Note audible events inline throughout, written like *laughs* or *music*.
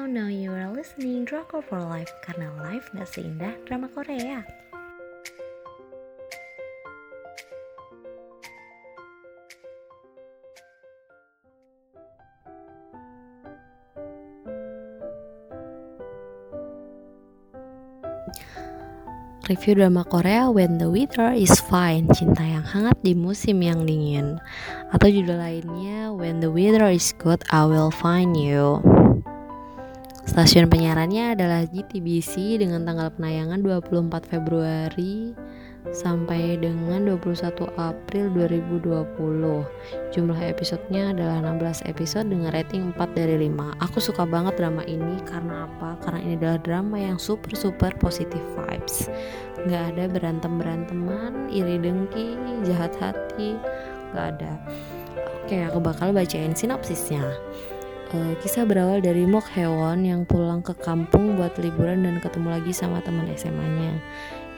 Hello, now you are listening Drakor for Life karena life gak seindah drama Korea. Review drama Korea When the Weather is Fine Cinta yang hangat di musim yang dingin Atau judul lainnya When the Weather is Good I Will Find You Stasiun penyiarannya adalah GTBC dengan tanggal penayangan 24 Februari sampai dengan 21 April 2020. Jumlah episodenya adalah 16 episode dengan rating 4 dari 5. Aku suka banget drama ini karena apa? Karena ini adalah drama yang super super positive vibes. Gak ada berantem beranteman, iri dengki, jahat hati, gak ada. Oke, aku bakal bacain sinopsisnya. Uh, kisah berawal dari Mok Hewon yang pulang ke kampung buat liburan dan ketemu lagi sama teman SMA-nya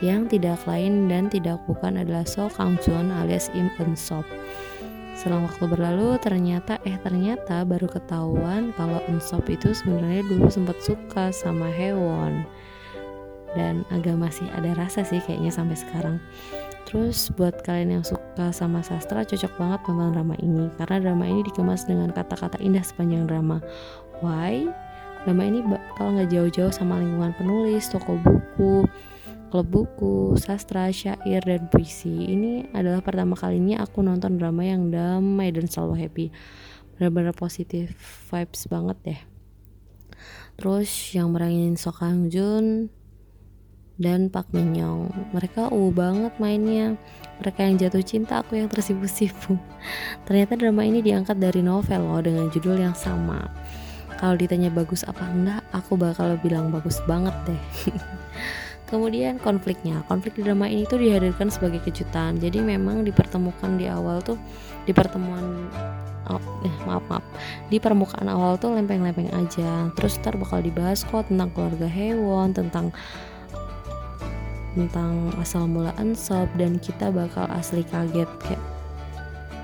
yang tidak lain dan tidak bukan adalah So Kang Joon alias Im Eun Sop. Selang waktu berlalu ternyata eh ternyata baru ketahuan kalau Eun Sop itu sebenarnya dulu sempat suka sama Hewon dan agak masih ada rasa sih kayaknya sampai sekarang. Terus buat kalian yang suka sama sastra cocok banget nonton drama ini karena drama ini dikemas dengan kata-kata indah sepanjang drama. Why? Drama ini bakal nggak jauh-jauh sama lingkungan penulis, toko buku, klub buku, sastra, syair, dan puisi. Ini adalah pertama kalinya aku nonton drama yang damai dan selalu happy. Benar-benar positif vibes banget deh. Terus yang merangin So Kang Jun dan Pak Min Young. Mereka uh banget mainnya. Mereka yang jatuh cinta, aku yang tersipu-sipu. *laughs* Ternyata drama ini diangkat dari novel loh dengan judul yang sama. Kalau ditanya bagus apa enggak, aku bakal bilang bagus banget deh. *laughs* Kemudian konfliknya, konflik di drama ini tuh dihadirkan sebagai kejutan. Jadi memang dipertemukan di awal tuh di pertemuan oh, eh, maaf maaf di permukaan awal tuh lempeng-lempeng aja. Terus ntar bakal dibahas kok tentang keluarga hewan, tentang tentang asal mula ensop dan kita bakal asli kaget kayak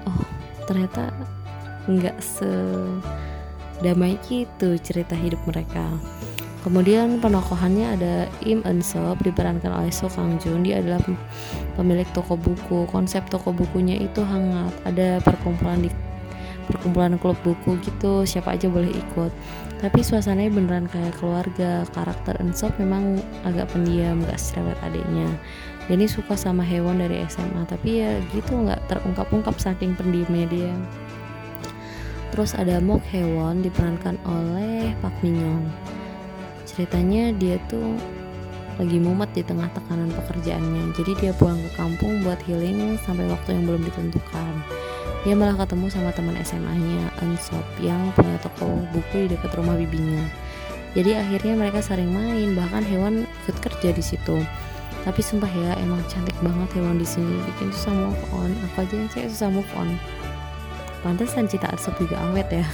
oh ternyata nggak sedamai gitu cerita hidup mereka Kemudian penokohannya ada Im Eun Sop diperankan oleh So Kang Jun. Dia adalah pemilik toko buku. Konsep toko bukunya itu hangat. Ada perkumpulan di perkumpulan klub buku gitu. Siapa aja boleh ikut. Tapi suasananya beneran kayak keluarga. Karakter Eun Sop memang agak pendiam, gak cerewet adiknya. Jadi suka sama hewan dari SMA, tapi ya gitu nggak terungkap-ungkap saking pendiamnya dia. Terus ada Mok Hewon diperankan oleh Pak Minyon ceritanya dia tuh lagi mumet di tengah tekanan pekerjaannya. Jadi dia pulang ke kampung buat healing sampai waktu yang belum ditentukan. Dia malah ketemu sama teman SMA-nya Ansop yang punya toko buku di dekat rumah bibinya. Jadi akhirnya mereka sering main bahkan hewan ikut kerja di situ. Tapi sumpah ya emang cantik banget hewan di sini. Bikin susah move on. Aku aja yang saya susah move on. Pantesan cita Ansop juga awet ya.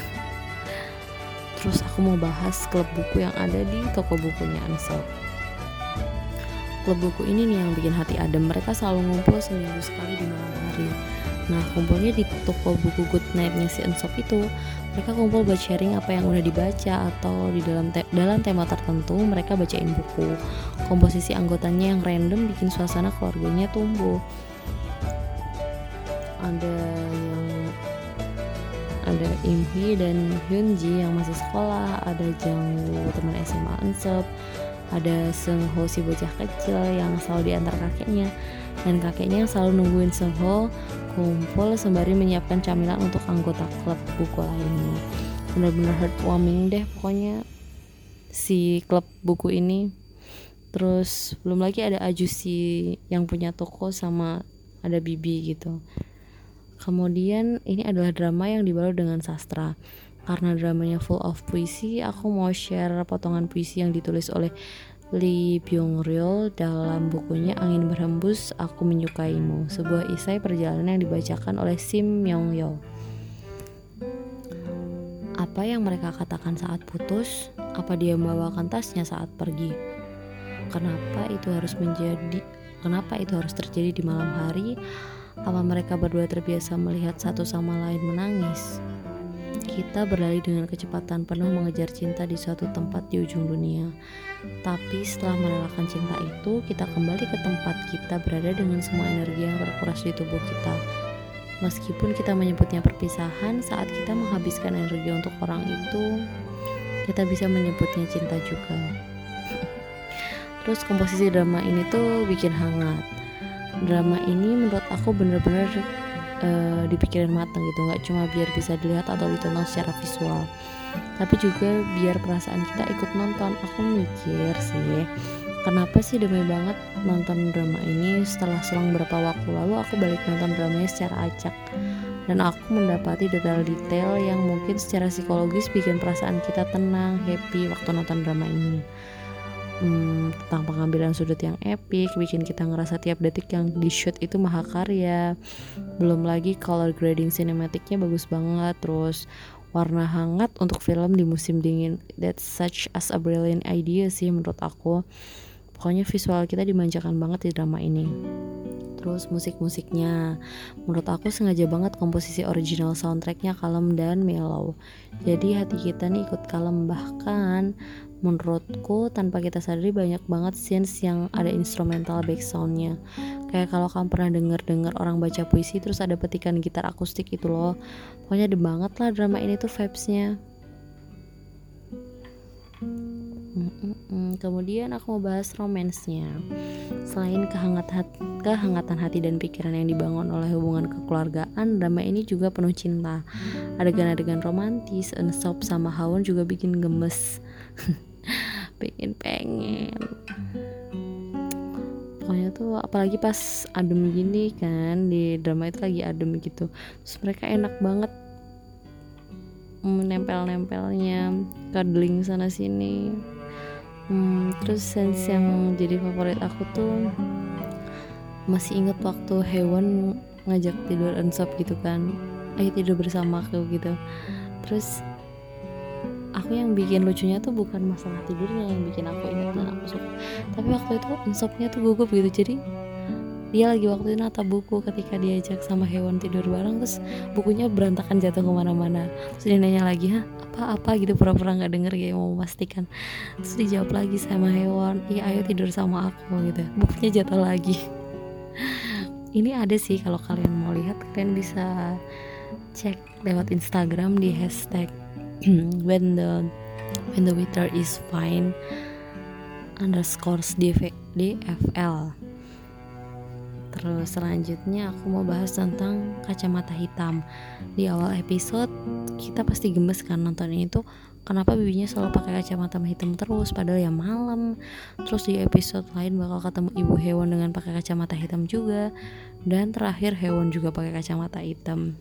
Terus aku mau bahas klub buku yang ada di toko bukunya Ansel. Klub buku ini nih yang bikin hati adem. Mereka selalu ngumpul seminggu sekali di malam hari. Nah, kumpulnya di toko buku Good Night-nya si Ensop itu. Mereka kumpul buat sharing apa yang udah dibaca atau di dalam te dalam tema tertentu mereka bacain buku. Komposisi anggotanya yang random bikin suasana keluarganya tumbuh. Ada yang ada Imhi dan Hyunji yang masih sekolah ada Jangwoo teman SMA Ensep ada Seungho si bocah kecil yang selalu diantar kakeknya. Dan kakeknya yang selalu nungguin Seungho kumpul sembari menyiapkan camilan untuk anggota klub buku lainnya. Benar-benar heartwarming deh pokoknya si klub buku ini. Terus belum lagi ada Ajusi yang punya toko sama ada Bibi gitu. Kemudian ini adalah drama yang dibalut dengan sastra. Karena dramanya full of puisi, aku mau share potongan puisi yang ditulis oleh Lee Byung Ryul dalam bukunya Angin Berhembus Aku Menyukaimu, sebuah isai perjalanan yang dibacakan oleh Sim Myung Yo. Apa yang mereka katakan saat putus? Apa dia membawakan tasnya saat pergi? Kenapa itu harus menjadi kenapa itu harus terjadi di malam hari? Apa mereka berdua terbiasa melihat satu sama lain menangis? Kita berlari dengan kecepatan penuh mengejar cinta di suatu tempat di ujung dunia. Tapi setelah merelakan cinta itu, kita kembali ke tempat kita berada dengan semua energi yang terkuras di tubuh kita. Meskipun kita menyebutnya perpisahan, saat kita menghabiskan energi untuk orang itu, kita bisa menyebutnya cinta juga. *laughs* Terus komposisi drama ini tuh bikin hangat. Drama ini menurut aku bener-bener uh, dipikirin matang gitu nggak cuma biar bisa dilihat atau ditonton secara visual tapi juga biar perasaan kita ikut nonton. Aku mikir sih kenapa sih demi banget nonton drama ini setelah selang berapa waktu lalu aku balik nonton dramanya secara acak? Dan aku mendapati detail-detail yang mungkin secara psikologis bikin perasaan kita tenang, happy waktu nonton drama ini hmm, tentang pengambilan sudut yang epic bikin kita ngerasa tiap detik yang di shoot itu mahakarya. Belum lagi color grading sinematiknya bagus banget terus warna hangat untuk film di musim dingin. That's such as a brilliant idea sih menurut aku. Pokoknya visual kita dimanjakan banget di drama ini terus musik-musiknya. Menurut aku sengaja banget komposisi original soundtracknya kalem dan mellow. Jadi hati kita nih ikut kalem. Bahkan menurutku tanpa kita sadari banyak banget scenes yang ada instrumental backsoundnya. Kayak kalau kamu pernah denger denger orang baca puisi terus ada petikan gitar akustik itu loh. Pokoknya ada banget lah drama ini tuh vibesnya Kemudian aku mau bahas romansnya. Selain kehangat hati, kehangatan hati dan pikiran yang dibangun oleh hubungan kekeluargaan, drama ini juga penuh cinta. Adegan-adegan romantis, Ensop sama Hawan juga bikin gemes. *laughs* pengen pengen pokoknya tuh apalagi pas adem gini kan di drama itu lagi adem gitu terus mereka enak banget menempel-nempelnya cuddling sana sini hmm, terus sense yang jadi favorit aku tuh masih inget waktu hewan ngajak tidur ensop gitu kan. Ayo tidur bersama aku gitu. Terus aku yang bikin lucunya tuh bukan masalah tidurnya yang bikin aku ingat dan aku suka. Tapi waktu itu ensopnya tuh gugup gitu. Jadi dia lagi waktu itu nata buku ketika diajak sama hewan tidur bareng terus bukunya berantakan jatuh ke mana-mana. Terus dia nanya lagi ha apa-apa? Gitu pura-pura nggak denger kayak mau memastikan. Terus dijawab lagi sama hewan iya ayo tidur sama aku gitu. Bukunya jatuh lagi. *laughs* Ini ada sih kalau kalian mau lihat kalian bisa cek lewat Instagram di hashtag *clears throat* when the when the weather is fine underscores DFL Terus selanjutnya aku mau bahas tentang kacamata hitam. Di awal episode kita pasti gemes kan nonton ini tuh kenapa bibinya selalu pakai kacamata hitam terus padahal ya malam. Terus di episode lain bakal ketemu ibu hewan dengan pakai kacamata hitam juga dan terakhir hewan juga pakai kacamata hitam.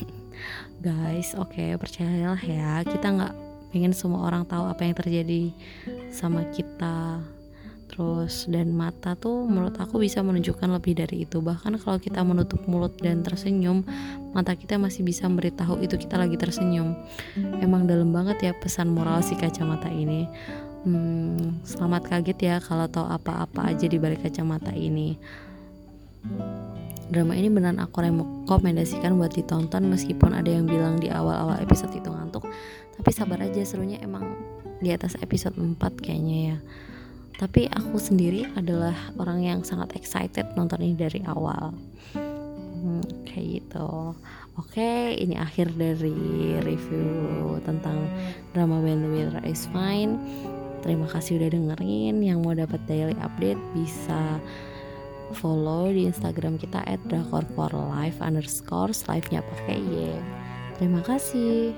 *laughs* Guys, oke okay, percayalah ya kita nggak pengen semua orang tahu apa yang terjadi sama kita terus dan mata tuh menurut aku bisa menunjukkan lebih dari itu. Bahkan kalau kita menutup mulut dan tersenyum mata kita masih bisa memberitahu itu kita lagi tersenyum. Emang dalam banget ya pesan moral si kacamata ini. Hmm, selamat kaget ya kalau tahu apa-apa aja di balik kacamata ini. Drama ini beneran aku rekomendasikan buat ditonton meskipun ada yang bilang di awal-awal episode itu ngantuk. Tapi sabar aja serunya emang di atas episode 4 kayaknya ya tapi aku sendiri adalah orang yang sangat excited nonton ini dari awal. Hmm, kayak gitu. Oke ini akhir dari review tentang drama When the Weather is Fine. Terima kasih udah dengerin. Yang mau dapat daily update bisa follow di Instagram kita at drakor for life underscore live nya pakai y. Terima kasih